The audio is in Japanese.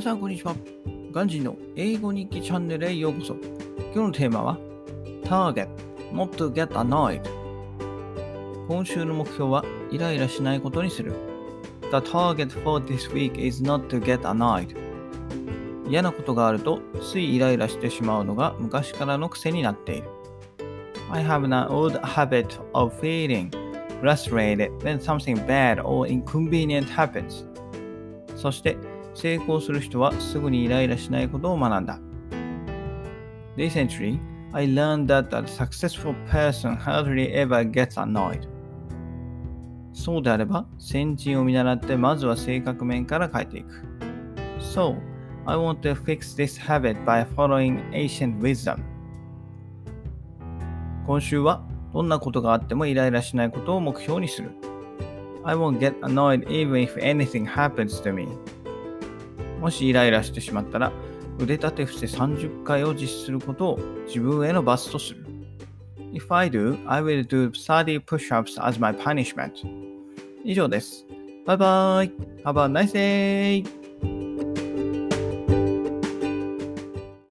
皆さんこんにちは。ガンジーの英語日記チャンネルへようこそ。今日のテーマは Target Not to get annoyed 今週の目標はイライラしないことにする。The target for this week is not to get annoyed 嫌なことがあるとついイライラしてしまうのが昔からの癖になっている。I have an old habit of feeling frustrated when something bad or inconvenient happens. そして成功する人はすぐにイライラしないことを学んだ。Recently, I learned that a successful person hardly ever gets annoyed. そうであれば、先人を見習ってまずは性格面から変えていく。So, I want to fix this habit by following ancient wisdom. 今週はどんなことがあってもイライラしないことを目標にする。I won't get annoyed even if anything happens to me. もしイライラしてしまったら、腕立て伏せ30回を実施することを自分への罰とする。If I do, I will do 30 push-ups as my punishment. 以上です。バイバイ !Have a nice day!